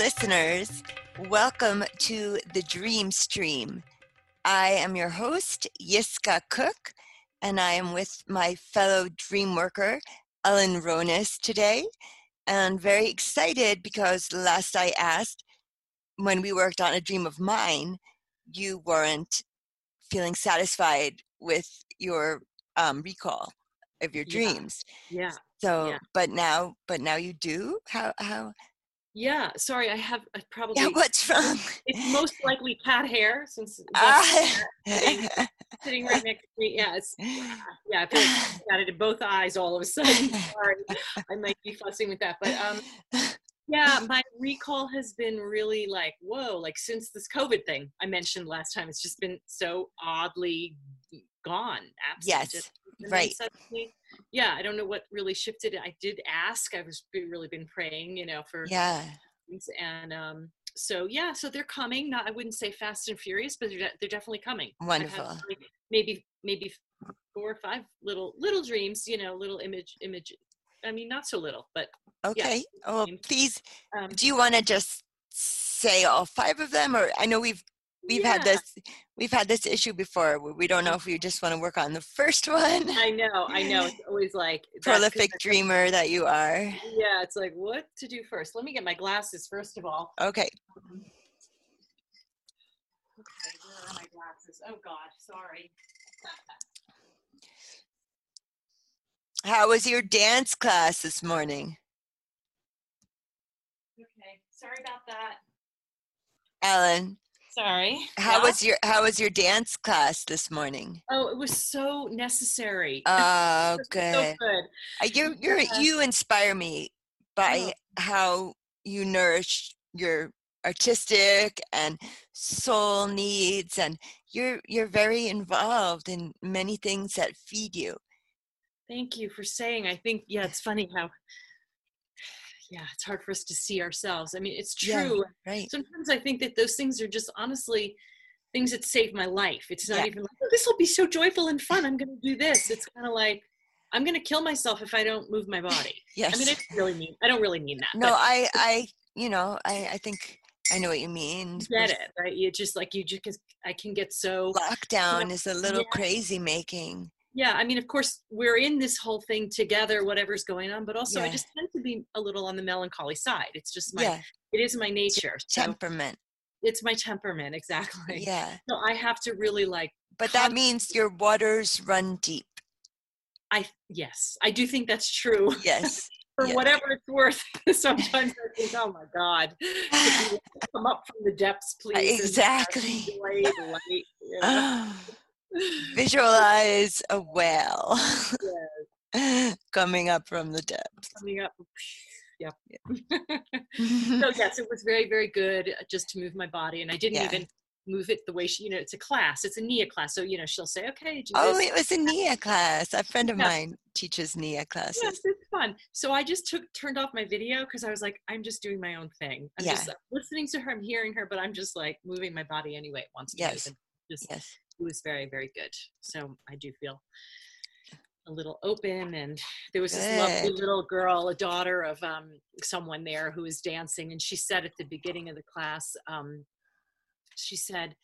listeners. Welcome to the Dream Stream. I am your host, Yiskah Koock, and I am with my fellow dream worker, Ellen Ronis, today. And very excited because last I asked, when we worked on a dream of mine, you weren't feeling satisfied with your um, recall of your dreams. Yeah. yeah. So, yeah. but now, but now you do. How how yeah, sorry, I have I probably. Yeah, what's wrong? It's most likely cat hair since uh, sitting, sitting, right next to me. Yeah, it's yeah. I feel like got it in both eyes all of a sudden. Sorry, I might be fussing with that, but um, yeah, my recall has been really like whoa, like since this COVID thing I mentioned last time, it's just been so oddly gone. Absent. Yes, right. Suddenly, yeah, I don't know what really shifted. I did ask. I was really been praying, you know, for yeah, and um, so yeah, so they're coming. Not I wouldn't say fast and furious, but they're, de- they're definitely coming. Wonderful. Like maybe maybe four or five little little dreams, you know, little image image. I mean, not so little, but okay. Yeah. Oh, please. Um, do you want to just say all five of them, or I know we've we've yeah. had this we've had this issue before we don't know if we just want to work on the first one. I know i know it's always like prolific dreamer that you are. Yeah it's like what to do first? Let me get my glasses first of all. Okay. Um, okay where are my glasses? Oh god sorry. How was your dance class this morning? Okay sorry about that. Ellen Sorry. How yeah. was your How was your dance class this morning? Oh, it was so necessary. Oh, good. so good. Uh, you you you inspire me by oh. how you nourish your artistic and soul needs, and you're you're very involved in many things that feed you. Thank you for saying. I think yeah, it's funny how yeah, it's hard for us to see ourselves. I mean, it's true. Yeah, right. Sometimes I think that those things are just honestly things that save my life. It's not yeah. even like, oh, this will be so joyful and fun. I'm going to do this. It's kind of like, I'm going to kill myself if I don't move my body. Yes. I mean, I really mean, I don't really mean that. No, I, I, you know, I, I think I know what you mean. Get it, right? You just like, you just, I can get so. Lockdown you know, is a little yeah. crazy making yeah i mean of course we're in this whole thing together whatever's going on but also yeah. i just tend to be a little on the melancholy side. It's just my yeah. it is my nature so temperament. it's my temperament exactly. Yeah. So i have to really like but that means your waters run deep. I yes i do think that's true. Yes. For yeah. whatever it's worth sometimes i think oh my god come up from the depths please exactly Visualize a whale yes. coming up from the depths. Coming up. Yep. so yes, it was very, very good uh, just to move my body, and I didn't yeah. even move it the way she, you know, it's a class, it's a Nia class. So, you know, she'll say, okay. oh, this. it was a Nia class. A friend of yes. mine teaches Nia classes. Yes, it's fun. So I just took, turned off my video because I was like, I'm just doing my own thing. I'm yeah. just listening to her, I'm hearing her, but I'm just like moving my body anyway. It wants to yes. Just, yes was very very good. So i do feel a little open and there was this good. lovely little girl a daughter of um, someone there who was dancing and she said at the beginning of the class um, she said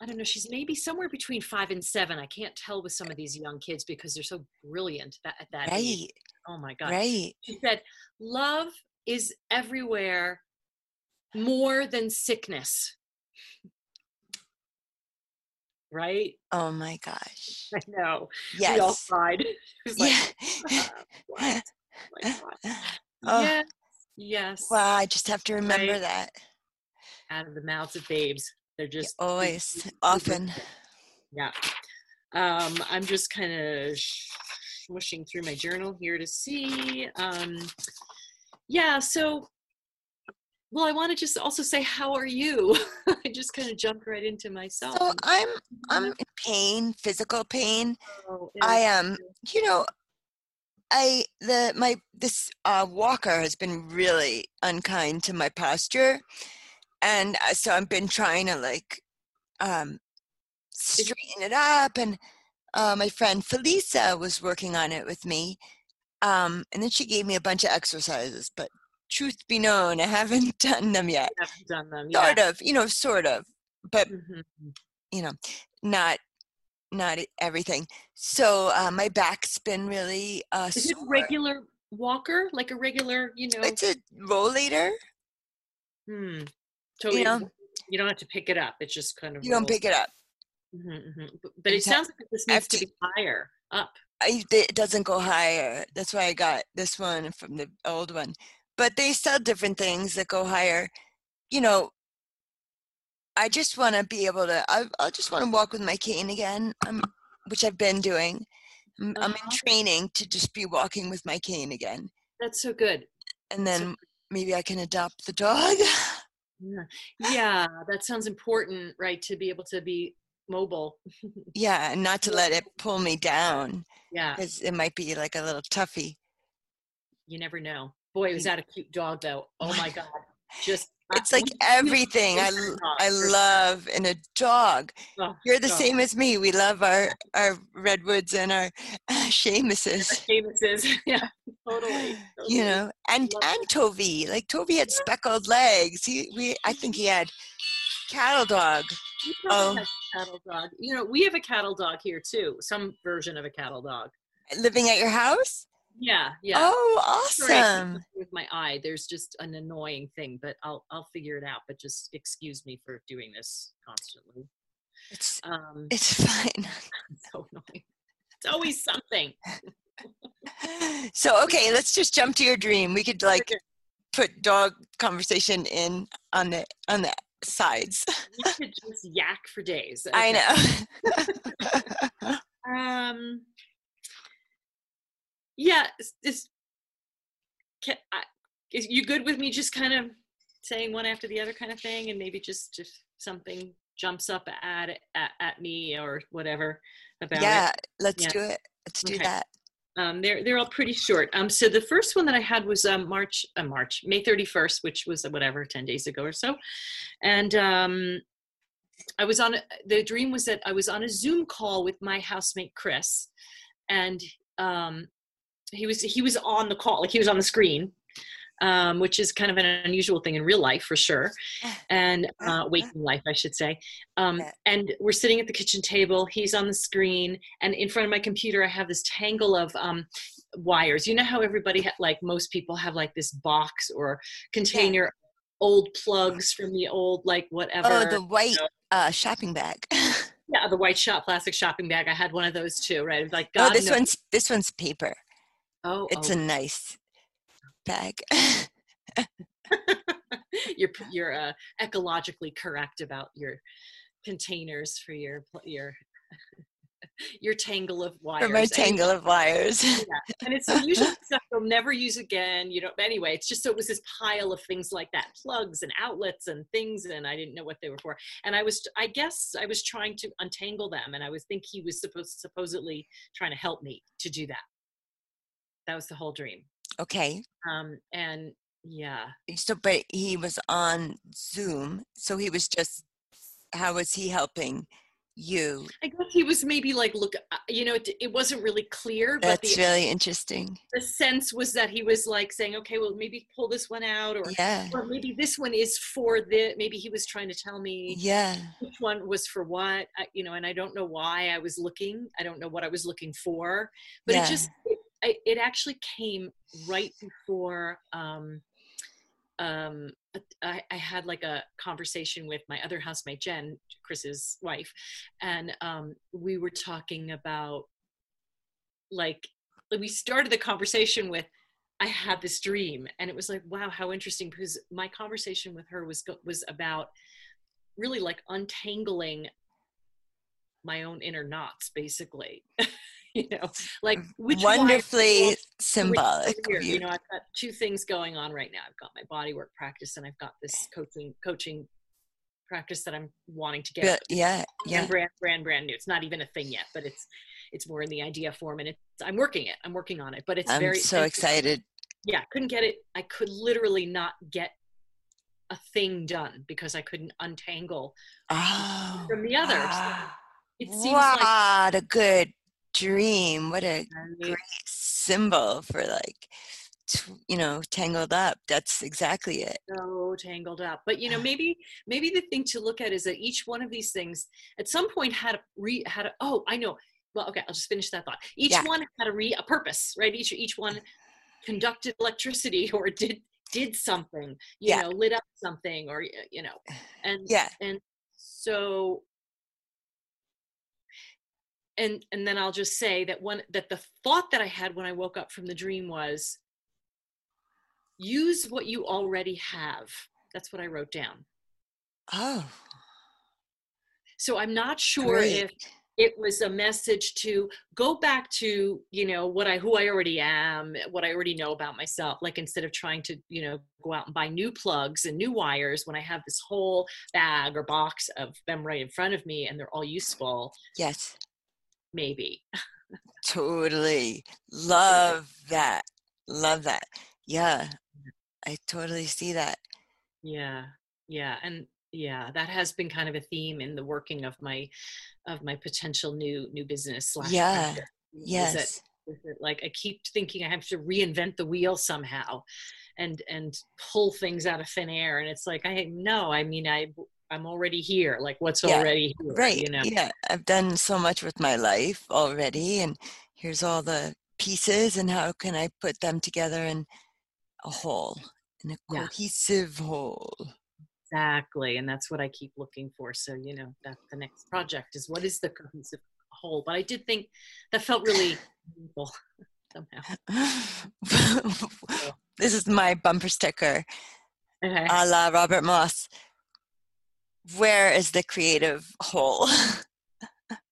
i don't know she's maybe somewhere between five and seven. I can't tell with some of these young kids because they're so brilliant at that right. age oh my god. Right. She said love is everywhere more than sickness right? Oh my gosh. I know. Yes. We all cried. yeah. uh, oh. Yes. Yes. Wow, I just have to remember right. that. Out of the mouths of babes. They're just yeah, always, often. Yeah. Um, I'm just kind of swishing through my journal here to see. Um, yeah, so well, I want to just also say, how are you? I just kind of jumped right into myself. So I'm I'm in pain, physical pain. Oh, I am, um, you know, I the my this uh, walker has been really unkind to my posture, and uh, so I've been trying to like um, straighten it up. And uh, my friend Felisa was working on it with me, um, and then she gave me a bunch of exercises, but truth be known, I haven't done them yet. Haven't done them. Yeah. Sort of, you know, sort of, but Mhm. you know, not not everything. So uh, my back's been really uh, Is it sore. regular walker, like a regular, you know? It's a rollator. Hmm. So you, know, you don't have to pick it up. It's just kind of. You don't pick it up. Mhm, mhm. But, but it sounds like this needs to after- be higher up. I, it doesn't go higher. That's why I got this one from the old one. But they sell different things that go higher. You know, I just want to be able to. I, I just want to walk with my cane again, um, which I've been doing. I'm, I'm in Uh-huh. training to just be walking with my cane again, That's so good. and So- then maybe I can adopt the dog. Yeah. yeah, that sounds important, right? To be able to be mobile. yeah, and not to let it pull me down Yeah, because it might be like a little toughy. you never know. Boy, was that a cute dog, though. Oh, oh my God. Just it's like everything I, love I love in a dog. oh, You're the dog. same as me. We love our our redwoods and our Seamuses. Seamuses. yeah, totally. You know, and and Tovi. Like Tovi had speckled legs. He we I think he had cattle dog. Oh. cattle dog. You know, we have a cattle dog here too. Some version of a cattle dog. Living at your house? Yeah, yeah. Oh, Sorry, I keep awesome. with my eye. There's just an annoying thing, but I'll I'll figure it out. But just excuse me for doing this constantly. It's Um, it's fine. it's so annoying. It's always something. So okay, let's just jump to your dream. We could like put dog conversation in on the on the sides. We could just yak for days. I know. Um. Yeah, it's, it's can, I, is you good with me just kind of saying one after the other kind of thing, and maybe just if something jumps up at at, at me or whatever about yeah, it. let's Yeah. do it. Let's do that. Um, they're they're all pretty short. Um, so the first one that I had was um, March uh, March May thirty first, which was uh, whatever ten days ago or so, and um, I was on a, the dream was that I was on a Zoom call with my housemate Chris, and um, he was he was on the call like he was on the screen, um, which is kind of an unusual thing in real life for sure, and uh, waking life I should say. Um, and we're sitting at the kitchen table. He's on the screen, and in front of my computer, I have this tangle of um, wires. You know how everybody, ha- like most people, have like this box or container, old plugs from the old like whatever. Oh, the white know. uh, shopping bag. yeah, the white shop plastic shopping bag. I had one of those too. Right, like oh, this knows- one's this one's paper. Oh, It's oh. a nice bag. you're you're uh, ecologically correct about your containers for your your your tangle of wires. For my tangle of wires. Yeah. and it's usually stuff you'll never use again. You know. Anyway, it's just so it was this pile of things like that, plugs and outlets and things, and I didn't know what they were for. And I was, I guess, I was trying to untangle them, and I was think he was supposed supposedly trying to help me to do that. That was the whole dream. okay. Um, and yeah, So, but he was on Zoom, so he was just. How was he helping you? I guess he was maybe like, look, uh, you know, it, it wasn't really clear, but That's the, really interesting. the sense was that he was like saying, okay, well, maybe pull this one out, or Yeah. or maybe this one is for the. Maybe he was trying to tell me Yeah. which one was for what, I, you know, and I don't know why I was looking. I don't know what I was looking for, but Yeah. it just, It actually came right before. Um, um, I, I had like a conversation with my other housemate Jen, Chris's wife, and um, we were talking about like we started the conversation with I had this dream, and it was like, wow, how interesting. Because my conversation with her was was about really like untangling my own inner knots, basically. you know, like which wire Wonderfully symbolic. career. You know, I've got two things going on right now. I've got my body work practice, and I've got this coaching coaching practice that I'm wanting to get But yeah, and yeah. brand brand brand new. It's not even a thing yet, but it's it's more in the idea form, and it's I'm working it. I'm working on it, but it's I'm very so excited. Yeah, couldn't get it. I could literally not get a thing done because I couldn't untangle Oh, from the other. So ah, it seems like what a good dream. What a great symbol for like you know tangled up that's exactly it so tangled up but you know maybe maybe the thing to look at is that each one of these things at some point had a re had a oh i know well okay i'll just finish that thought each yeah. one had a re a purpose right each each one conducted electricity or did did something you yeah. know lit up something or you know and yeah and so and and then i'll just say that one that the thought that i had when i woke up from the dream was use what you already have. That's what i wrote down. Oh. So i'm not sure Great. if it was a message to go back to you know what i who i already am what i already know about myself like instead of trying to you know go out and buy new plugs and new wires when i have this whole bag or box of them right in front of me and they're all useful. Yes maybe. Totally. Love that. Love that. Yeah. I totally see that. Yeah. Yeah and yeah that has been kind of a theme in the working of my of my potential new new business yeah. yes is it, is like i keep thinking i have to reinvent the wheel somehow and and pull things out of thin air and it's like i know i mean i i'm already here like what's yeah, already here, right you know yeah i've done so much with my life already and here's all the pieces and how can i put them together in a whole in a cohesive yeah. whole Exactly. And that's what I keep looking for. So, you know, that the next project is what is the cohesive whole? But I did think that felt really meaningful somehow. this is my bumper sticker. Okay. A la Robert Moss. Where is the creative whole?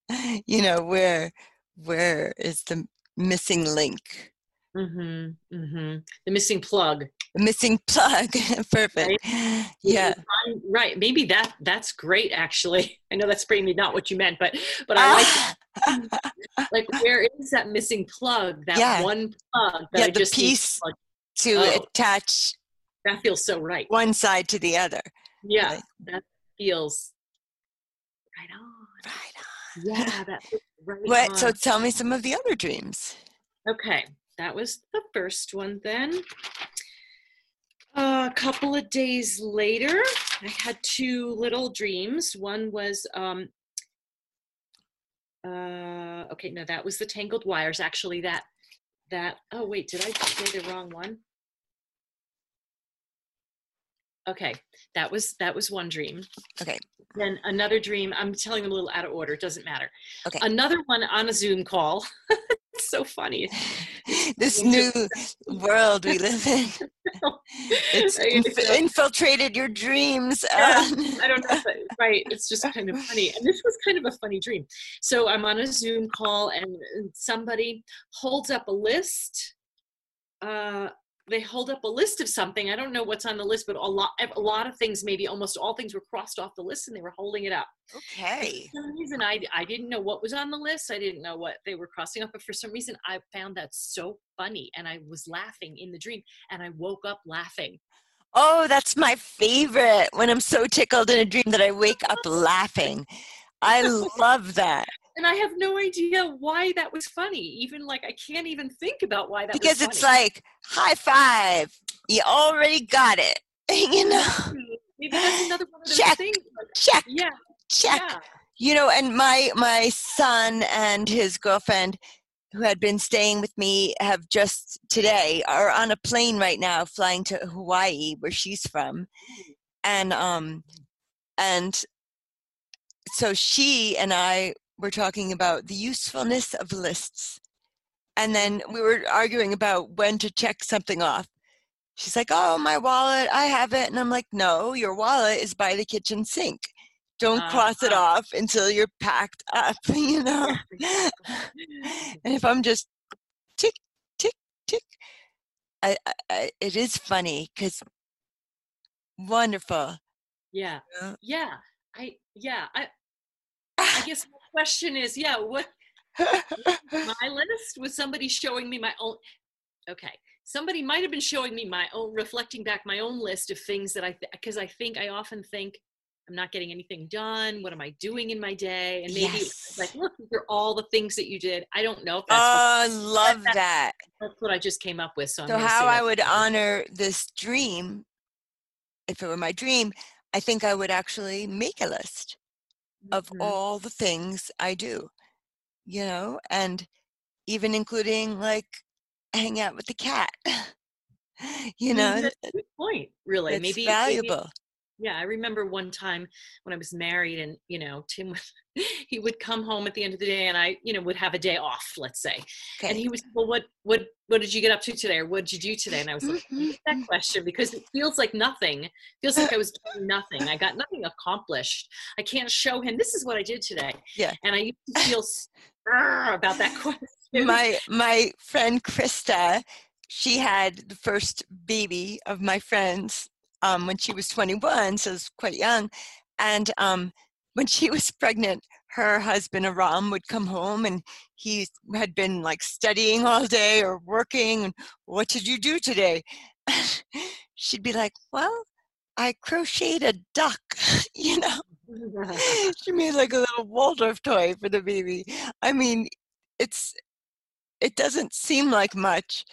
you know, where where is the missing link? Mm-hmm. Mm-hmm. The missing plug The missing plug perfect right? yeah right maybe that that's great actually i know that's probably not what you meant but but i like like where is that missing plug that yeah. one plug that yeah, I the just piece to, oh, attach that feels so right one side to the other yeah right? that feels right on right on yeah that right what on. so tell me some of the other dreams okay that was the first one then a couple of days later, I had two little dreams. One was, um, uh, okay, no, that was the tangled wires. Actually, that, that, oh, wait, did I say the wrong one? Okay, that was, that was one dream. Okay. Then another dream, I'm telling them a little out of order, doesn't matter. Okay. Another one on a Zoom call. it's so funny. this new world we live in. it's inf- infiltrated your dreams. Yeah, I don't know. right. It's just kind of funny. And this was kind of a funny dream. So I'm on a Zoom call and somebody holds up a list uh, they hold up a list of something. I don't know what's on the list, but a lot, a lot of things, maybe almost all things were crossed off the list and they were holding it up. Okay. For some reason, I, I didn't know what was on the list. I didn't know what they were crossing off, but for some reason, I found that so funny and I was laughing in the dream and I woke up laughing. Oh, that's my favorite when I'm so tickled in a dream that I wake up laughing. I love that and I have no idea why that was funny. Even like I can't even think about why that because it's like high five. You already got it. you know. Maybe that's another one of those check, things. Check. Yeah. Check. Yeah. You know, and my my son and his girlfriend who had been staying with me have just today are on a plane right now flying to Hawaii where she's from. And um and so she and I were talking about the usefulness of lists. And then we were arguing about when to check something off. She's like, Oh, my wallet, I have it. And I'm like, No, your wallet is by the kitchen sink. Don't uh, cross it off until you're packed up, you know? and if I'm just tick, tick, tick, I, I, it is funny because wonderful. Yeah. Yeah. I, yeah. I, I guess question is, yeah, what my list was somebody showing me my own. Okay, somebody might have been showing me my own, reflecting back my own list of things that I, because th- I think I often think I'm not getting anything done. What am I doing in my day? And maybe Yes. like, look, these are all the things that you did. I don't know if Oh, that's, I love that- that. that's what I just came up with. So, So how I would honor this dream, if it were my dream, I think I would actually make a list of Mhm. all the things I do, you know, and even including like hang out with the cat. you Mm, know, that's a good point. Really, maybe maybe valuable. Yeah, I remember one time when I was married, and you know, Tim would he would come home at the end of the day, and I, you know, would have a day off, let's say, and he was, well, what, what, what did you get up to today, or what did you do today? And I was like, that question because it feels like nothing. feels like I was doing nothing. I got nothing accomplished. I can't show him this is what I did today. Yeah. and I used to feel about that question. my my friend Krista, she had the first baby of my friends um, when she was 21, so it's quite young. And um, when she was pregnant, her husband Aram would come home and he had been like studying all day or working. And what did you do today? She'd be like, "Well, I crocheted a duck," you know. she made like a little Waldorf toy for the baby. I mean, it's it doesn't seem like much,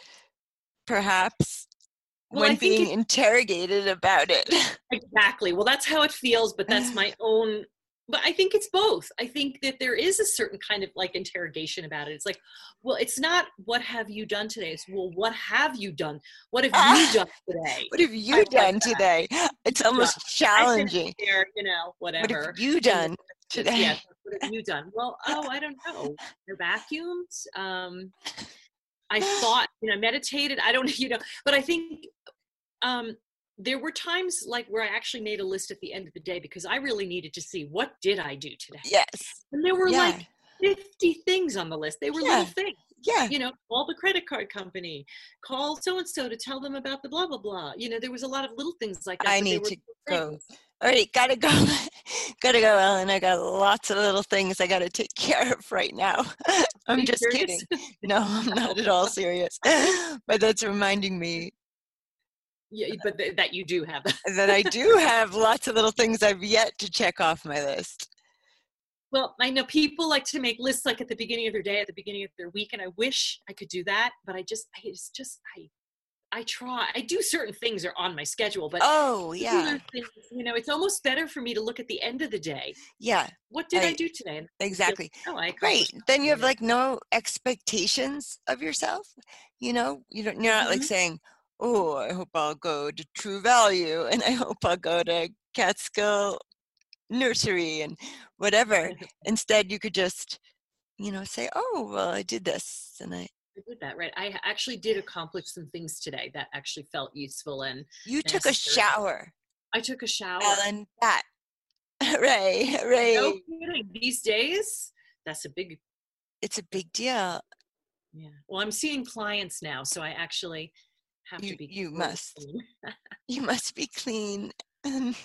perhaps, Well, when being interrogated about it. exactly well that's how it feels but that's my own but i think it's both i think that there is a certain kind of like interrogation about it it's like well it's not what have you done today it's well what have you done what have Ah, you done today What have you like done that. today? It's almost I've challenging. there you know whatever. What have you done today? yeah what have you done well oh i don't know i vacuumed um i thought you know meditated i don't you know but i think um there were times like where i actually made a list at the end of the day because i really needed to see what did i do today Yes. and there were Yeah. like 50 things on the list they were Yeah. little things Yeah. you know call the credit card company call so and so to tell them about the blah blah blah you know there was a lot of little things like that I need to go. All right, gotta go. gotta go, Ellen. I got lots of little things I gotta take care of right now. I'm just serious? kidding. No, I'm not at all serious. But that's reminding me yeah but th- that you do have that I do have lots of little things I've yet to check off my list. Well, I know people like to make lists like at the beginning of their day, at the beginning of their week, and I wish I could do that, but I just, I, it's just, I, I try. I do certain things are on my schedule, but Oh, yeah. things, you know, it's almost better for me to look at the end of the day. Yeah, What did I, I- do today? Exactly. Oh, I Great. Then you have like no expectations of yourself. You know, you don't, you're not like Mhm. saying, oh, I hope I'll go to True Value and I hope I'll go to Catskill Nursery and whatever. Instead, you could just, you know, say, oh, well, I did this and I, I did that right. I actually did accomplish some things today that actually felt useful, and you took a shower, I took a shower. Ellen. That. Hooray, hooray. No kidding. These days, that's a big It's a big deal. Yeah. Well, I'm seeing clients now, so I actually have You- to be. you really must. You must be clean and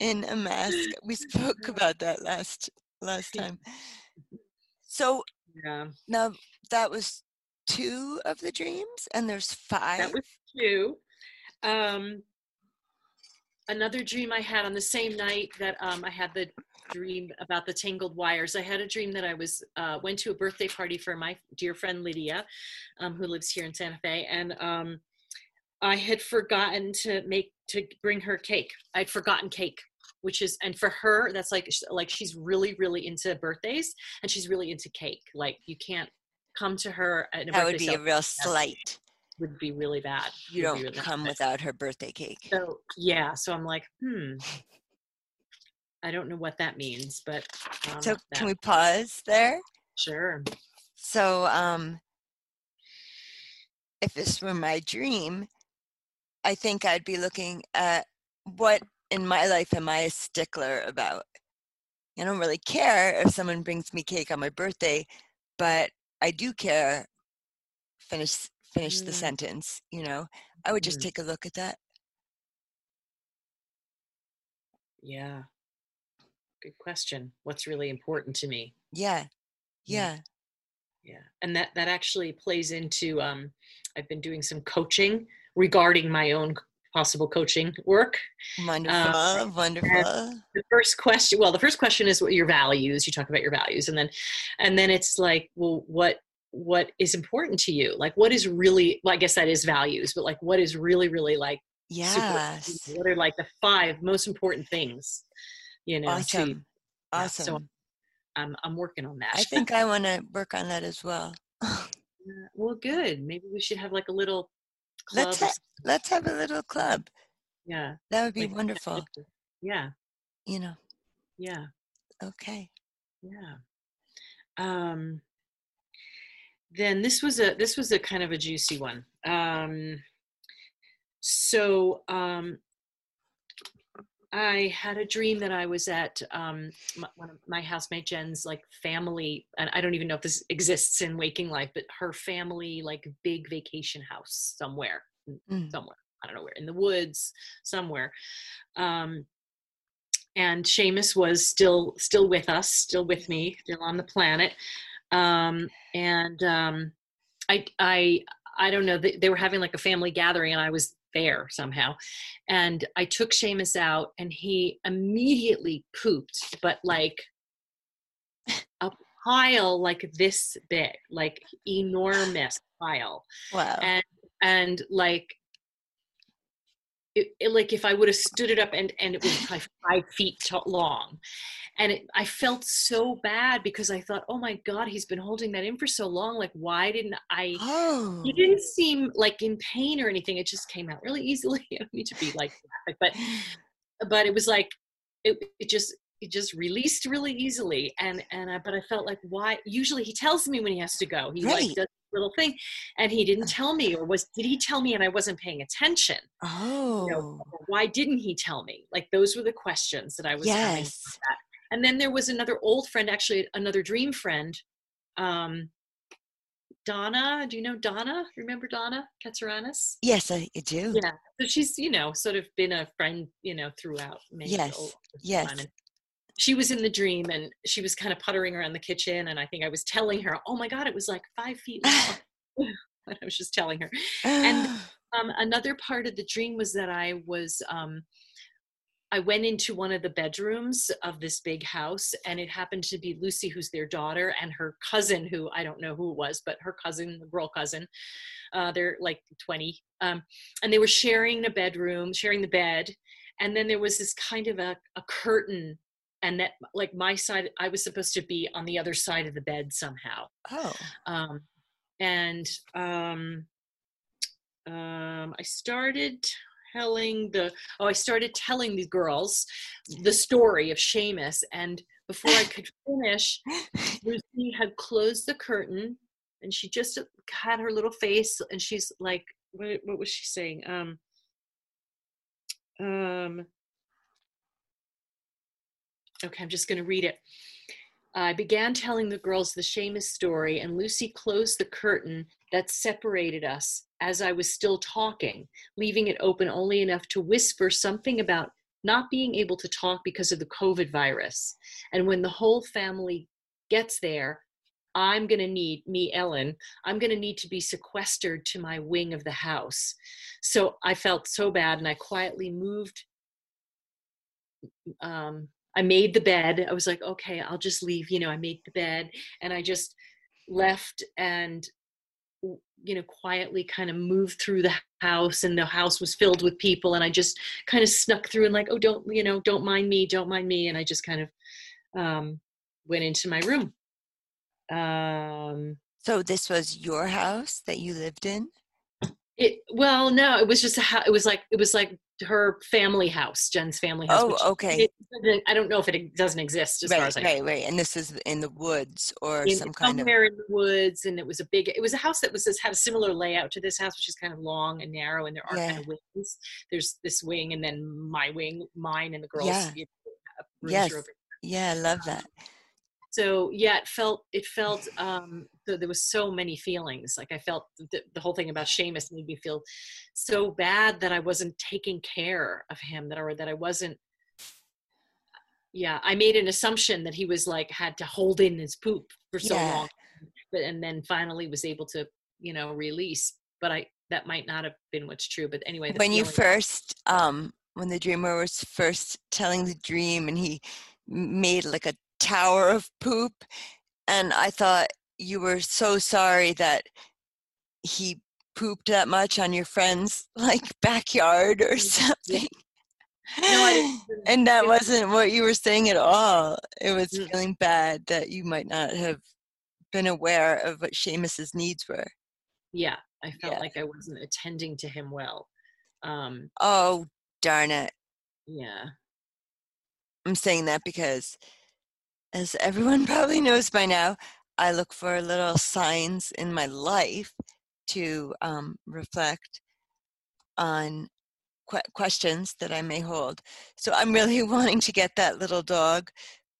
in a mask. We spoke about that last last time. So Yeah. now that was two of the dreams, and there's five. That was two. Um, another dream I had on the same night that um, I had the dream about the tangled wires. I had a dream that I was uh, went to a birthday party for my dear friend Lydia, um, who lives here in Santa Fe, and um, I had forgotten to make to bring her cake. I'd forgotten cake. Which is, and for her, that's like, like she's really, really into birthdays, and she's really into cake. Like you can't come to her at a that would be a real slight. would be really bad. You would don't really come bad. without her birthday cake. So yeah, so I'm like, hmm. I don't know what that means, but um, So can we pause there? sure. So um if this were my dream, I think I'd be looking at what in my life am I a stickler about? I don't really care if someone brings me cake on my birthday, but I do care. Finish finish the Mm. sentence, you know. I would just Mm. take a look at that. Yeah. Good question. What's really important to me? Yeah. Yeah. Yeah. Yeah. And that that actually plays into um I've been doing some coaching regarding my own possible coaching work. Wonderful, um, wonderful. The first question, well, the first question is what your values. You talk about your values, and then, and then it's like, well, what what is important to you? Like, what is really? Well, I guess that is values, but like, what is really, really like? Yes. Super, what are like the five most important things? You know. Awesome. To, awesome. So I'm I'm working on that. I think I want to work on that as well. well, good. Maybe we should have like a little club. Let's ha- let's have a little club. Yeah. That would be like, wonderful. Yeah. You know. Yeah. Okay. Yeah. Um then this was a this was a kind of a juicy one. Um so um I had a dream that I was at um, my, one of my housemate Jen's like family, and I don't even know if this exists in waking life, but her family like big vacation house somewhere, mm. somewhere I don't know where in the woods somewhere. Um, and Seamus was still still with us, still with me, still on the planet. Um, and um, I I I don't know. They, they were having like a family gathering, and I was there somehow. And I took Seamus out and he immediately pooped, but like a pile like this big, like enormous pile. Wow. And and like it, it, like if I would have stood it up and and it was probably five feet long, and it, I felt so bad because I thought, oh my god, he's been holding that in for so long. Like, why didn't I? Oh. He didn't seem like in pain or anything. It just came out really easily. I don't need to be like graphic, but but it was like it, it just it just released really easily and and I, but i felt like why usually he tells me when he has to go he right. like does little thing and he didn't tell me or was did he tell me and i wasn't paying attention oh you know, oh. why didn't he tell me like those were the questions that i was yes. and then there was another old friend actually another dream friend um Donna, do you know Donna? Remember Donna katsaranis Yes, I do. Yeah, so she's you know sort of been a friend you know throughout. yes, yes she was in the dream and she was kind of puttering around the kitchen and i think i was telling her oh my god it was like five feet long. I was just telling her. And um, another part of the dream was that i was um, i went into one of the bedrooms of this big house and it happened to be lucy who's their daughter and her cousin who i don't know who it was but her cousin the girl cousin uh, they're like 20 um, and they were sharing a bedroom sharing the bed and then there was this kind of a, a curtain and that like my side i was supposed to be on the other side of the bed somehow. Oh. Um and um um i started telling the oh i started telling the girls the story of Seamus and before i could finish lucy had closed the curtain and she just had her little face and she's like what, what was she saying? Um um Okay, I'm just going to read it. I began telling the girls the Seamus story, and Lucy closed the curtain that separated us as I was still talking, leaving it open only enough to whisper something about not being able to talk because of the COVID virus. And when the whole family gets there, I'm going to need, me, Ellen, I'm going to need to be sequestered to my wing of the house. So I felt so bad, and I quietly moved um, I made the bed. I was like, okay, I'll just leave. You know, I made the bed and I just left and, you know, quietly kind of moved through the house and the house was filled with people. And I just kind of snuck through and like, oh, don't, you know, don't mind me, don't mind me. And I just kind of um, went into my room. Um, so this was your house that you lived in? It well, no, it was just a house. it was like it was like her family house, Jen's family house. Oh, okay. I don't know if it doesn't exist as right, far as I right, right. And this is in the woods or in, some kind of somewhere in the woods, and it was a big. It was a house that was had a similar layout to this house, which is kind of long and narrow, and there are yeah. kind of wings. There's this wing, and then my wing, mine, and the girls. Yeah. You know, yes. Yeah, I love that so yeah it felt it felt um there was so many feelings like i felt the, the, whole thing about Seamus made me feel so bad that i wasn't taking care of him that or that i wasn't yeah i made an assumption that he was like had to hold in his poop for so yeah. long but and then finally was able to you know release but i that might not have been what's true. But anyway, when you first, um, when the dreamer was first telling the dream, and he made like a tower of poop, and I thought you were so sorry that he pooped that much on your friend's like backyard or something. No, and that wasn't what you were saying at all. It was mm. feeling bad that you might not have been aware of what Seamus's needs were. Yeah, I felt yeah. like I wasn't attending to him well. Um, oh, darn it. Yeah. I'm saying that because, as everyone probably knows by now, I look for little signs in my life to um, reflect on que- questions that I may hold. So I'm really wanting to get that little dog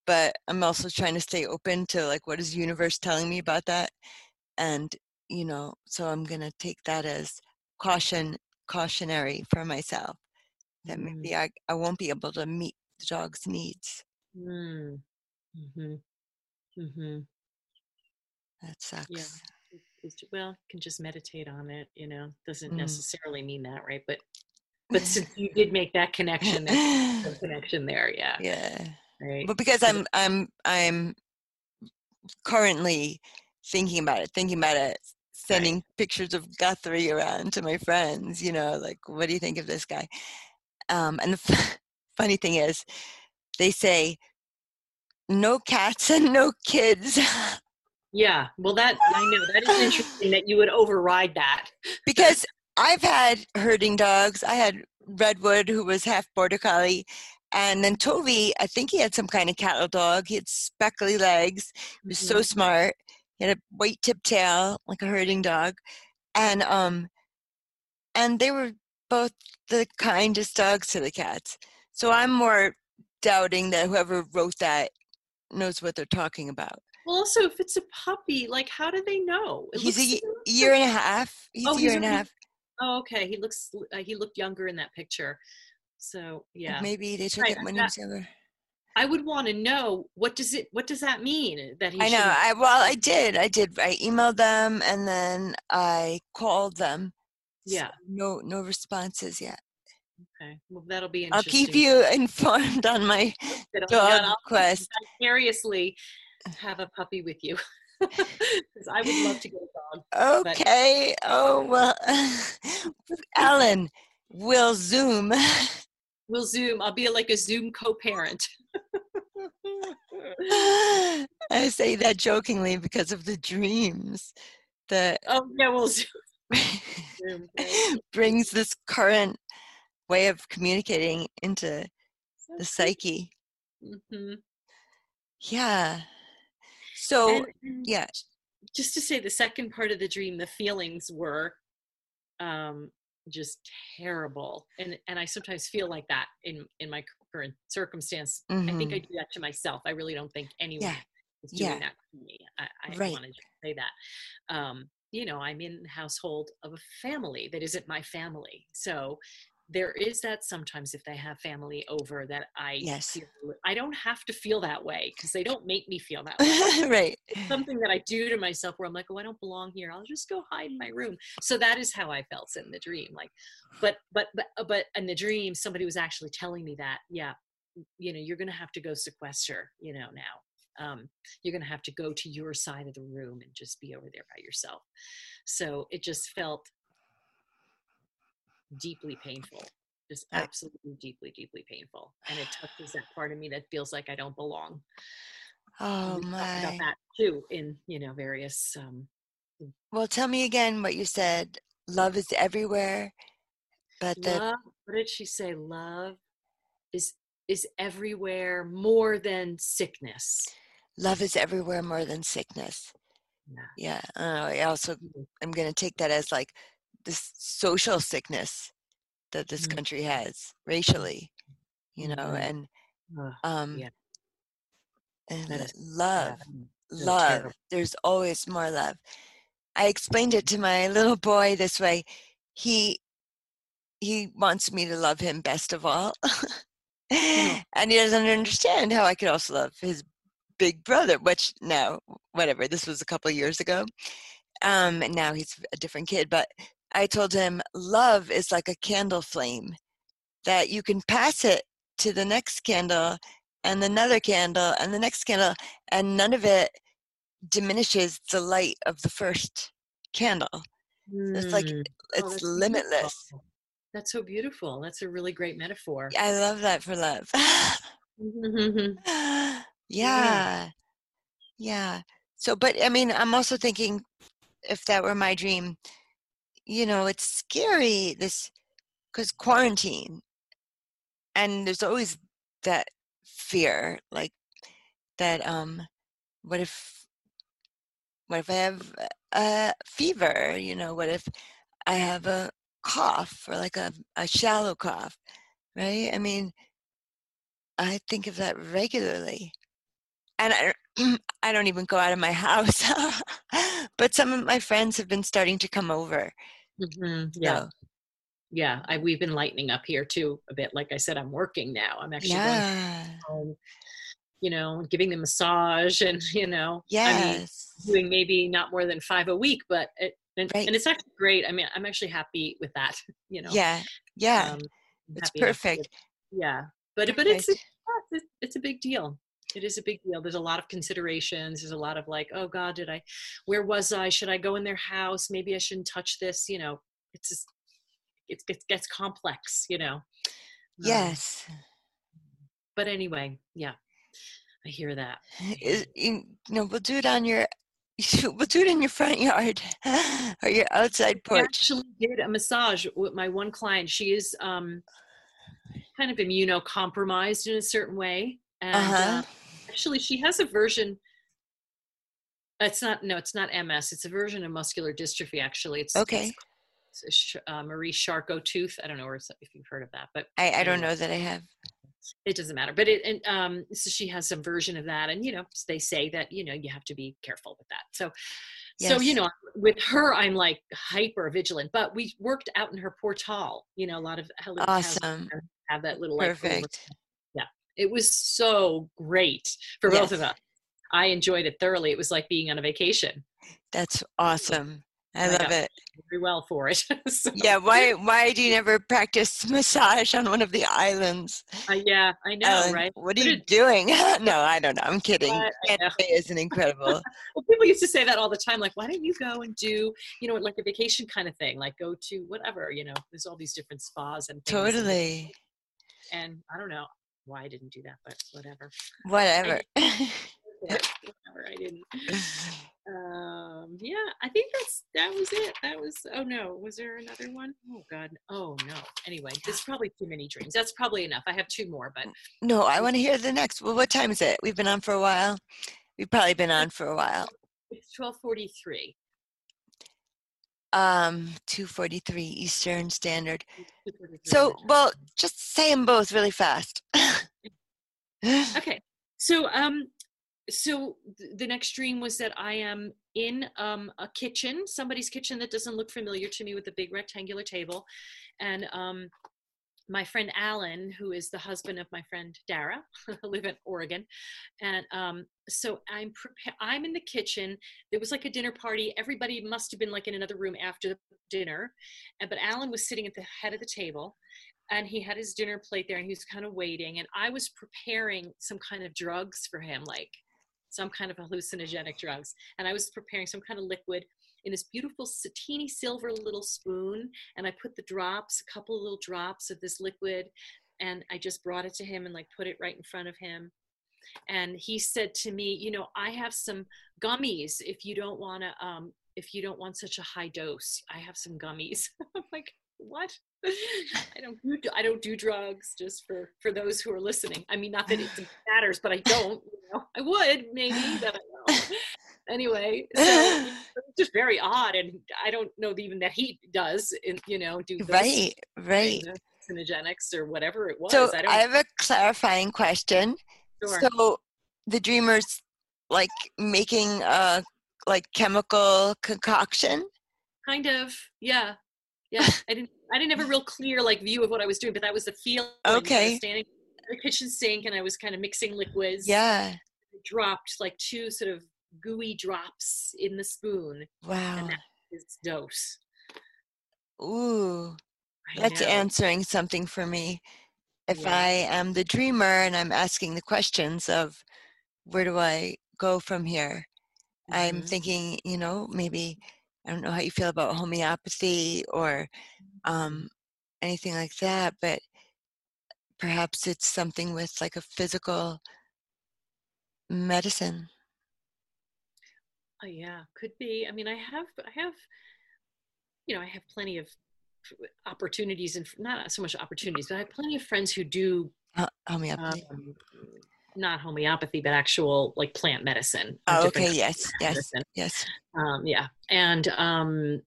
but i'm also trying to stay open to like what is the universe telling me about that and you know so i'm going to take that as caution cautionary for myself that mm. maybe I, I won't be able to meet the dog's needs mm. Hmm hmm that sucks. Yeah well you can just meditate on it you know doesn't mm. necessarily mean that right? But but since you did make that connection there's connection there yeah yeah. right? But because i'm i'm i'm currently thinking about it thinking about it sending right. pictures of guthrie around to my friends you know like what do you think of this guy? Um and the f- funny thing is they say no cats and no kids yeah well that i know that is interesting that you would override that because i've had herding dogs i had redwood who was half border collie and then Toby, I think he had some kind of cattle dog. He had speckly legs. He was mm-hmm. so smart. He had a white tip tail, like a herding dog. And um and they were both the kindest dogs to the cats. So I'm more doubting that whoever wrote that knows what they're talking about. Well, also, if it's a puppy, like, how do they know? It he's a year and a half. He's oh, a year and a half. Oh, okay. He looks. Uh, he looked younger in that picture. So yeah, maybe they took right, it when he was younger. I would want to know what does it what does that mean that he I know I well I did I did I emailed them and then I called them yeah so no no responses yet okay well that'll be I'll keep you informed on my dog quest seriously have a puppy with you because I would love to get a dog okay but. oh well Ellen will zoom We'll Zoom. I'll be like a Zoom co-parent. I say that jokingly because of the dreams that oh yeah, we'll Zoom. brings this current way of communicating into the psyche. Mm-hmm. Yeah. So and, and yeah. Just to say, the second part of the dream, the feelings were um, just terrible and and i sometimes feel like that in in my current circumstance mm-hmm. i think i mm-hmm. do that to myself i really don't think anyone yeah. is doing yeah. that to me i, I right. want to say that um you know i'm in the household of a family that isn't my family so there is that sometimes if they have family over that I yes. feel, I don't have to feel that way because they don't make me feel that way. right. It's something that I do to myself where I'm like, oh, I don't belong here. I'll just go hide in my room. So that is how I felt in the dream. Like, but but but uh, but in the dream, somebody was actually telling me that, yeah, you know, you're gonna have to go sequester, you know, now. Um, you're going to have to go to your side of the room and just be over there by yourself. So it just felt deeply painful just absolutely deeply deeply painful and it touches that part of me that feels like i don't belong. Oh my about that too in you know various um well tell me again what you said love is everywhere but the love, what did she say? Love is is everywhere more than sickness. Love is everywhere more than sickness. Yeah. Yeah uh, i also mm-hmm. i'm going to take that as like this social sickness that this mm-hmm. country has racially you know mm-hmm. and um yeah. and love love terrible. there's always more love i explained it to my little boy this way he he wants me to love him best of all mm-hmm. and he doesn't understand how i could also love his big brother which now whatever this was a couple years ago um and now he's a different kid but I told him love is like a candle flame that you can pass it to the next candle and another candle and the next candle and none of it diminishes the light of the first candle. Mm. So it's like hmm. oh, it's oh, limitless. Beautiful. That's so beautiful. That's a really great metaphor. I love that for love. yeah. Yeah. So, but I mean, I'm also thinking if that were my dream, you know, it's scary this because quarantine, and there's always that fear, like that. Um, what if, what if I have a fever? You know, what if I have a cough or like a, a shallow cough, right? I mean, I think of that regularly. And I, I don't even go out of my house. but some of my friends have been starting to come over. Mm-hmm. Yeah. So. Yeah, I, we've been lightening up here too a bit. Like I said, I'm working now. I'm actually yeah. home, you know, giving them massage and, you know, yes. I mean, doing maybe not more than five a week, but it, and, right. and it's actually great. I mean, I'm actually happy with that, you know. Yeah. Yeah. Um, it's perfect. yeah. But, but it's, it's, it's a big deal it is a big deal. There's a lot of considerations. There's a lot of like oh god did i where was i? Should i go in their house? Maybe i shouldn't touch this you know. It's just, it, it gets complex you know? Um, yes. um, but anyway yeah i hear that. Is, you know we'll do it on your we'll do it in your front yard or your outside porch. I actually did a massage with my one client. She is um, kind of immunocompromised in a certain way, and uh-huh. uh, actually, she has a version. It's not no, it's not MS. It's a version of muscular dystrophy. Actually, it's okay. It's, uh, Marie Charcot tooth. I don't know if you've heard of that, but I, I don't know that I have it doesn't matter but it and um so she has some version of that and you know they say that you know you have to be careful with that so yes. so you know with her i'm like hyper vigilant but we worked out in her portal you know a lot of awesome have that little like perfect it was so great for yes. both of us i enjoyed it thoroughly it was like being on a vacation that's awesome I love it. Very well for it. so. Yeah. Why? Why do you never practice massage on one of the islands? Uh, yeah, I know, Ellen, right? What are you doing? no, I don't know. I'm kidding. It is an incredible. well, people used to say that all the time. Like, why don't you go and do, you know, like a vacation kind of thing? Like, go to whatever. You know, there's all these different spas and totally. And, and I don't know why I didn't do that, but whatever. Whatever. I, whatever. I didn't. um yeah i think that's that was it that was oh no was there another one? Oh god oh no anyway there's probably too many dreams that's probably enough i have two more but no i want to hear the next well what time is it we've been on for a while we've probably been on for a while it's 1243 um 243 eastern standard. So well just say them both really fast. Okay so um so the next dream was that I am in um, a kitchen, somebody's kitchen that doesn't look familiar to me with a big rectangular table. And um, my friend Alan, who is the husband of my friend Dara, live in Oregon. And um, so I'm prepa- I'm in the kitchen. There was like a dinner party. Everybody must have been like in another room after dinner. And, but Alan was sitting at the head of the table and he had his dinner plate there and he was kind of waiting. And I was preparing some kind of drugs for him, like some kind of hallucinogenic drugs. And I was preparing some kind of liquid in this beautiful satiny silver little spoon. And I put the drops, a couple little drops of this liquid, and I just brought it to him and like put it right in front of him. And he said to me, you know, I have some gummies if you don't want to, um, if you don't want such a high dose, I have some gummies. I'm like, what? I don't do I don't do drugs just for for those who are listening. I mean, not that it matters, but I don't. You know, I would maybe, but. Anyway, so it's just very odd, and I don't know even that he does. In, you know, do right, right, hallucinogenics or whatever it was. So I, I have a clarifying question. Sure. So the dreamers like making a like chemical concoction kind of yeah yeah i didn't i didn't have a real clear like view of what i was doing but that was the feel okay standing at the kitchen sink and i was kind of mixing liquids yeah dropped like two sort of gooey drops in the spoon wow and that is dose Ooh, that's answering something for me. If Yeah. I am the dreamer and I'm asking the questions of where do I go from here, I'm Mhm. thinking, you know, maybe I don't know how you feel about homeopathy or um, anything like that, but perhaps it's something with like a physical medicine. Oh, yeah, could be. I mean, I have, I have, you know, I have plenty of opportunities and not so much opportunities, but I have plenty of friends who do Uh, homeopathy. um, not homeopathy, but actual like plant medicine. oh, okay. Yes. Yes. medicine. Yes. Um, yeah, and um,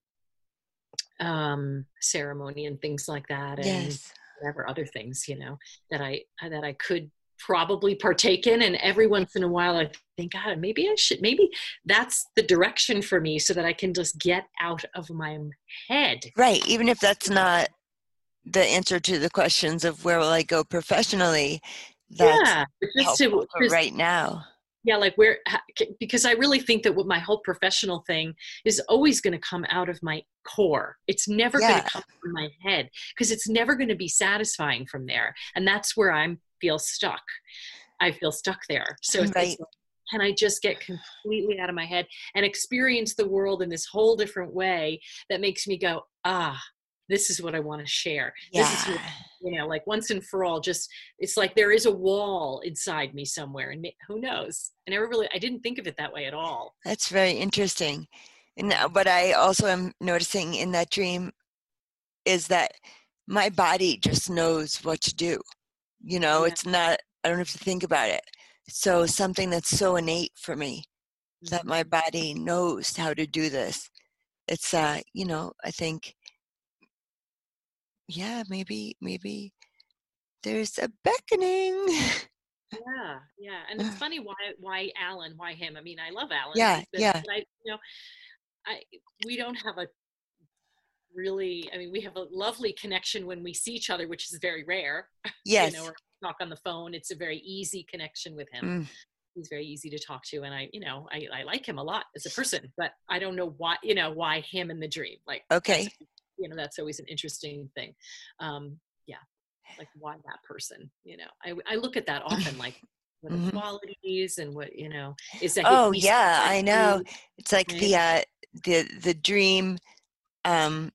um, ceremony and things like that, and Yes. whatever other things you know that I that I could probably partake in. And every once in a while, I think, God, maybe I should. Maybe that's the direction for me, so that I can just get out of my head. Right. Even if that's not the answer to the questions of where will I go professionally, that's yeah, just to, for just- right now. yeah like where because i really think that what my whole professional thing is always going to come out of my core it's never going to come from my head because it's never going to be satisfying from there and that's where i feel stuck i feel stuck there so Right. can i just get completely out of my head and experience the world in this whole different way that makes me go ah this is what i want to share this is what Yeah. you know like once and for all just it's like there is a wall inside me somewhere and who knows i never really i didn't think of it that way at all That's very interesting. And now- what I also am noticing in that dream is that my body just knows what to do. You know, Yeah. it's not, I don't have to think about it. So something that's so innate for me that my body knows how to do this. It's, uh, you know, I think, yeah, maybe, maybe there's a beckoning. yeah yeah and it's funny why why alan why him i mean i love alan Yeah, yeah. i you know i we don't have a really i mean we have a lovely connection when we see each other which is very rare yes. you know or talk on the phone it's a very easy connection with him Mm, he's very easy to talk to and i you know I, I like him a lot as a person but i don't know why you know why him in the dream like okay. you know that's always an interesting thing um yeah like why that person you know i, I look at that often like what are the Mhm. qualities and what you know is that Oh, yeah, I know. It's like the uh, the the dream um,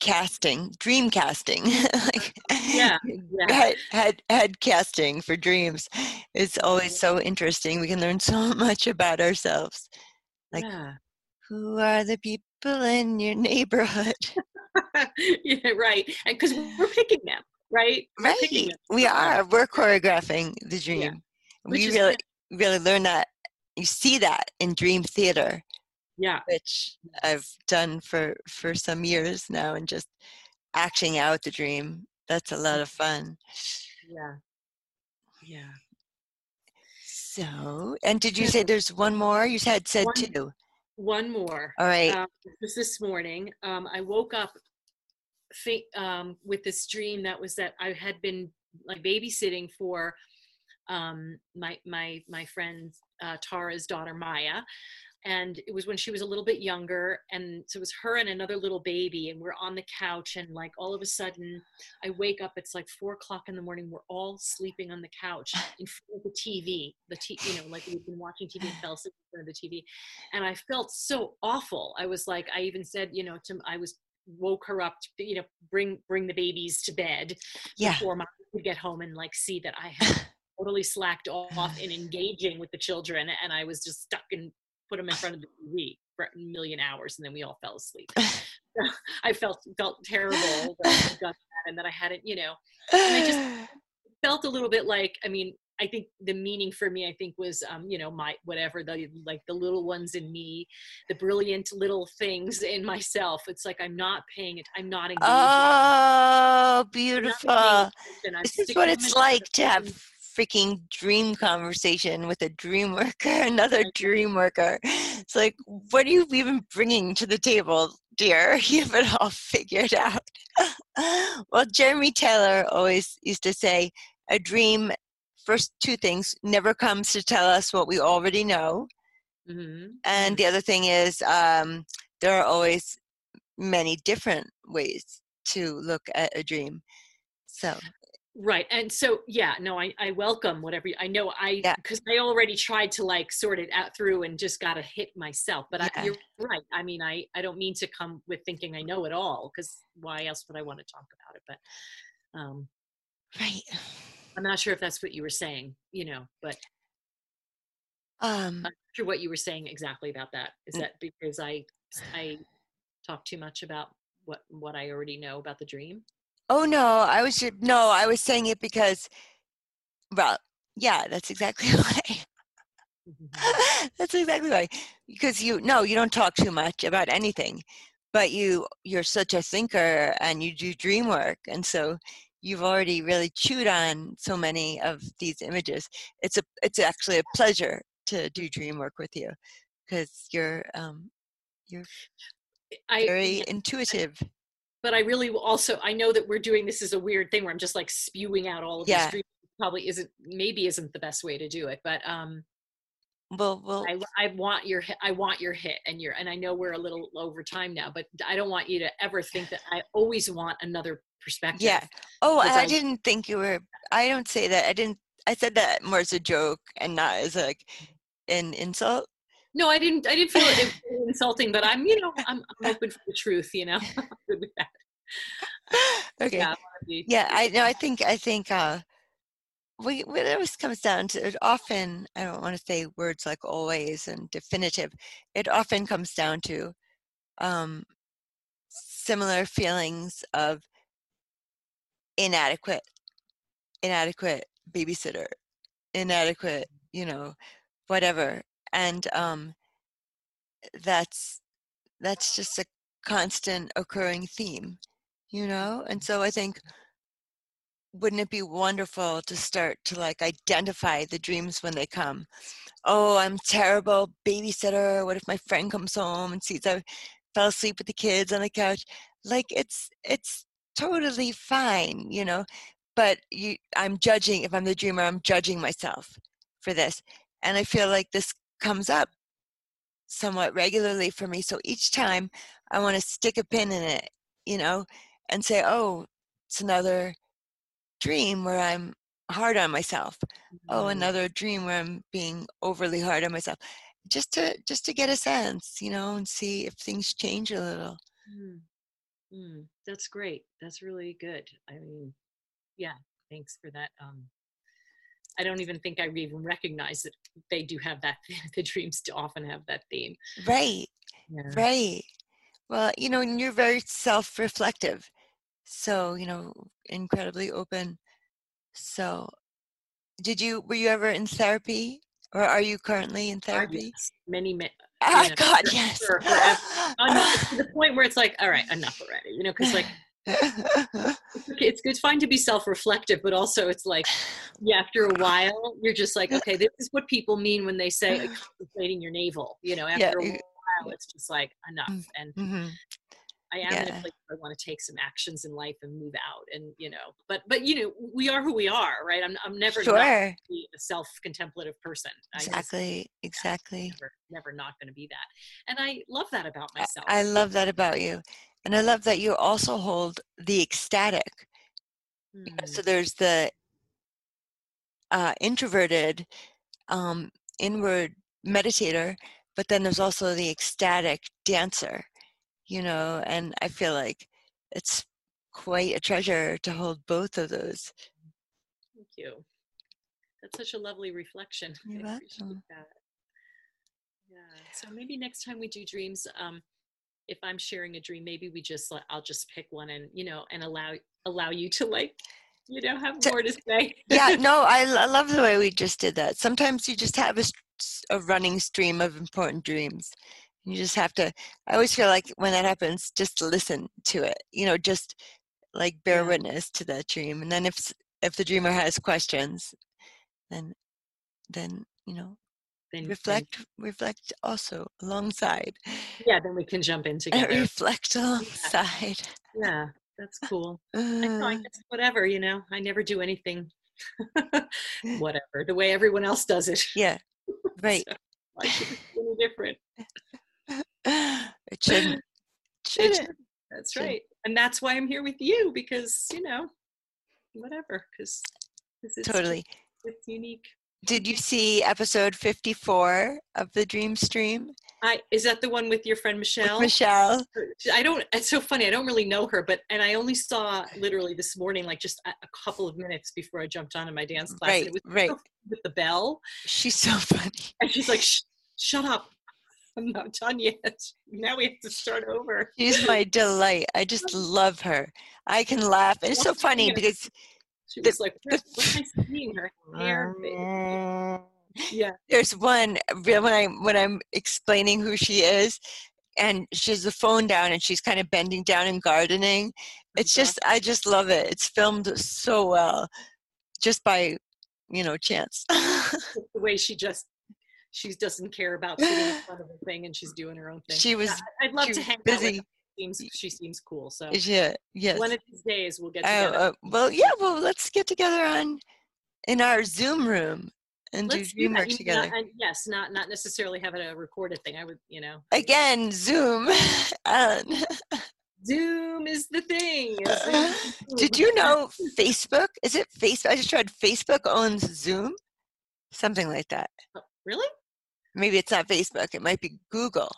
casting, dream casting, like yeah yeah head, head head casting for dreams it's always so interesting. We can learn so much about ourselves. like- yeah Who are the people in your neighborhood? yeah right and because we're picking them right We're right, them. we are. We're choreographing the dream. Which we really really learn that. You see that in dream theater. Yeah which I've done for for some years now, and just acting out the dream. That's a lot of fun. yeah yeah So, and did you say there's one more? You had said One- two. one more All right. um, just this morning um, i woke up um, with this dream that was that i had been like babysitting for um, my my my friend uh, tara's daughter maya and it was when she was a little bit younger and so it was her and another little baby and we're on the couch and like all of a sudden i wake up it's like four o'clock in the morning we're all sleeping on the couch in front of the tv the t you know like we've been watching tv and fell asleep in front of the tv and I felt so awful. I was like, I even said, you know, to I was woke her up, to, you know, bring bring the babies to bed yeah. before mom could get home and like see that I had totally slacked off in engaging with the children, and I was just stuck and put them in front of the TV for a million hours, and then we all fell asleep. I felt felt terrible that I had done that, and that I hadn't, you know, I just- felt a little bit like i mean i think the meaning for me i think was um you know my whatever the like the little ones in me the brilliant little things in myself it's like i'm not paying it i'm not engaging oh, beautiful. paying attention. I'm This is what it's like to have. Freaking dream conversation with a dream worker, another dream worker. It's like, what are you even bringing to the table, dear? You have it all figured out. well, Jeremy Taylor always used to say, a dream, first two things, never comes to tell us what we already know. Mhm. And the other thing is, um, there are always many different ways to look at a dream. So right and so yeah no i i welcome whatever i know i because yeah. i already tried to like sort it out through and just got a hit myself but yeah. I, you're right i mean i i don't mean to come with thinking i know it all because why else would i want to talk about it but um right i'm not sure if that's what you were saying you know but um i'm not sure what you were saying exactly about that is that because i i talk too much about what what i already know about the dream Oh no, I was just, no, I was saying it because, well, yeah, that's exactly why. Mm-hmm. that's exactly why. Because you no, you don't talk too much about anything, but you you're such a thinker and you do dream work, and so you've already really chewed on so many of these images. It's a it's actually a pleasure to do dream work with you because you're um you're I, very I, intuitive but I really also I know that we're doing this is a weird thing where I'm just like spewing out all of yeah. probably isn't maybe isn't the best way to do it but um well well I, I want your I want your hit and you're and I know we're a little over time now but I don't want you to ever think that I always want another perspective yeah oh I, I didn't think you were I don't say that I didn't I said that more as a joke and not as like an insult no, I didn't. I didn't feel it insulting, but I'm, you know, I'm, I'm open for the truth. You know, good with that. Okay. Yeah, yeah, I know. I think. I think. uh we, it always comes down to it often i don't want to say words like always and definitive it often comes down to um, similar feelings of inadequate inadequate babysitter inadequate you know whatever and um, that's that's just a constant occurring theme you know? And so i think wouldn't it be wonderful to start to like identify the dreams when they come? Oh i'm terrible babysitter. What if my friend comes home and sees i fell asleep with the kids on the couch? Like it's it's totally fine you know? But you i'm judging if i'm the dreamer i'm judging myself for this. And i feel like this comes up somewhat regularly for me. So each time I want to stick a pin in it, you know, and say, oh, it's another dream where I'm hard on myself. Oh, mm-hmm. Oh, another dream where I'm being overly hard on myself. Just to just to get a sense, you know, and see if things change a little. Mm. Mm. That's great. That's really good. I mean, yeah, thanks for that um, I don't even think I even recognize that they do have that. the dreams do often have that theme. Right. Yeah. Right. Well, you know, and you're very self-reflective, so you know, incredibly open. So, did you were you ever in therapy, or are you currently in ah, therapy? Yes. Many, ah, many. Oh God, yes. For, to the point where it's like, all right, enough already. You know, because like it's it's fine to be self-reflective but also it's like yeah after a while you're just like okay this is what people mean when they say like, contemplating your navel you know after yeah. a while it's just like enough mm, and mm-hmm. I am yeah. in a place where I want to take some actions in life and move out, and you know, but but you know, we are who we are, right? I'm I'm never sure. a self-contemplative person. Exactly, just, exactly. Never, never not going to be that, and I love that about myself. I, I love that about you, and I love that you also hold the ecstatic. Mm. So there's the uh, introverted, um, inward meditator, but then there's also the ecstatic dancer, you know, and I feel like it's quite a treasure to hold both of those. Thank you. That's such a lovely reflection. You're welcome. Yeah. So maybe next time we do dreams, um, if I'm sharing a dream, maybe we just I'll just pick one and you know and allow allow you to like you know have more to say. yeah, no, I, I love the way we just did that. Sometimes you just have a, a running stream of important dreams. You just have to. I always feel like when that happens, just listen to it. You know, just like bear yeah. witness to that dream, and then if if the dreamer has questions, then then you know then reflect then, reflect also alongside. Yeah then we can jump in together. Reflect alongside. Yeah, yeah that's cool. Uh, I know, I guess whatever you know i never do anything. Whatever the way everyone else does it. Yeah right. So, like it's any different? It shouldn't. Shouldn't That's right. And that's why I'm here with you because, you know, whatever, because this is totally. It's unique. Did you see episode 54 of the Dream Stream? I is that the one with your friend Michelle? With Michelle. I don't. It's so funny. I don't really know her, but and I only saw literally this morning, like just a, a couple of minutes before I jumped on in my dance class. Right. it was right. so with the bell, She's so funny. and she's like, "Shut up! I'm not done yet. Now we have to start over." She's my delight. I just love her. I can laugh. And it's so funny because She The- was like, "What, what am I seeing? Her hair." Yeah. there's one when I when I'm explaining who she is, and she has the phone down and she's kind of bending down and gardening. It's just I just love it. It's filmed so well, just by you know chance. the way she just she doesn't care about sitting in front of a thing and she's doing her own thing. She was- Yeah, I'd love to hang out with busy. Seems she seems cool. So yeah. Yes. one of these days we'll get Oh, together. uh, well, yeah. Well, let's get together on in our Zoom room and Let's do. DreamWorks You- together. not- and yes, not not necessarily have it a recorded thing. I would, you know. Again, Zoom. Alan, Zoom is the thing. Zoom- did you know Facebook? Is it Facebook? I just tried. Facebook owns Zoom, something like that. Really? Maybe it's not Facebook. It might be Google,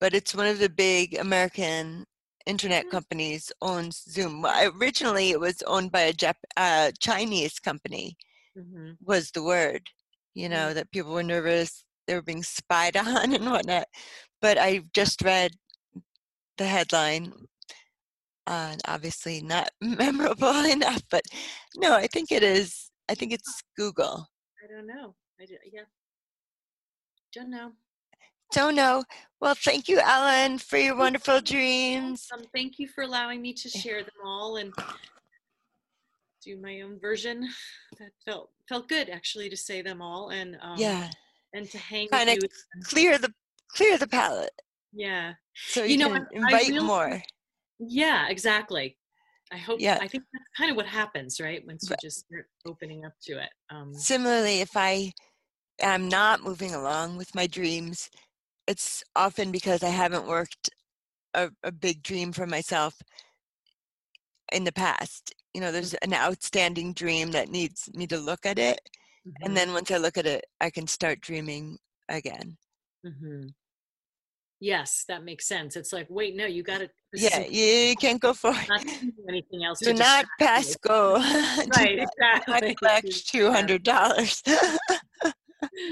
but it's one of the big American internet Hmm. companies owns Zoom. Well, Originally, it was owned by a Jap- uh, Chinese company. Hmm was the word you know that people were nervous they were being spied on and whatnot. But i just read the headline uh, and obviously not memorable enough but no i think it is i think it's google. I don't know. I do, yeah. Don't know. don't know. Well thank you ellen for your wonderful dreams. Um, thank you for allowing me to share them all and do my own version. That felt felt good actually to say them all and um, yeah and to hang Kinda clear the clear the palate Yeah, so you, You know, can I- I invite really- more yeah, exactly. I hope. Yeah. I think that's kind of what happens, right? Once you just start opening up to it. Um, similarly if i am not moving along with my dreams it's often because i haven't worked a, a big dream for myself in the past you know there's an outstanding dream that needs me to look at it mhm, and then once i look at it i can start dreaming again mhm. Yes, that makes sense. It's like, wait, no, you got to. yeah you can't go for anything else. do not pass go Right, exactly. collect two hundred dollars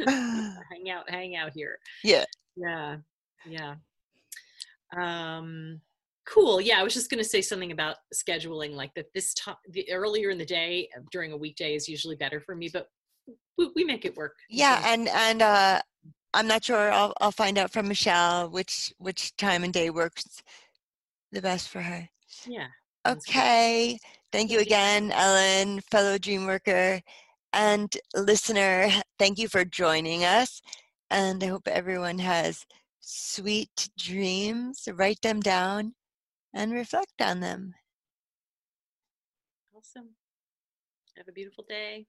hang out hang out here Yeah. yeah yeah um cool yeah i was just going to say something about scheduling like that this time the earlier in the day uh, during a weekday is usually better for me but we, we make it work Yeah, So, and and uh, I'm not sure. I'll I'll find out from Michelle which which time and day works the best for her. yeah. Okay. Thank you. again, Ellen, fellow dream worker and listener. Thank you for joining us, and I hope everyone has sweet dreams. Write them down and reflect on them. awesome have a beautiful day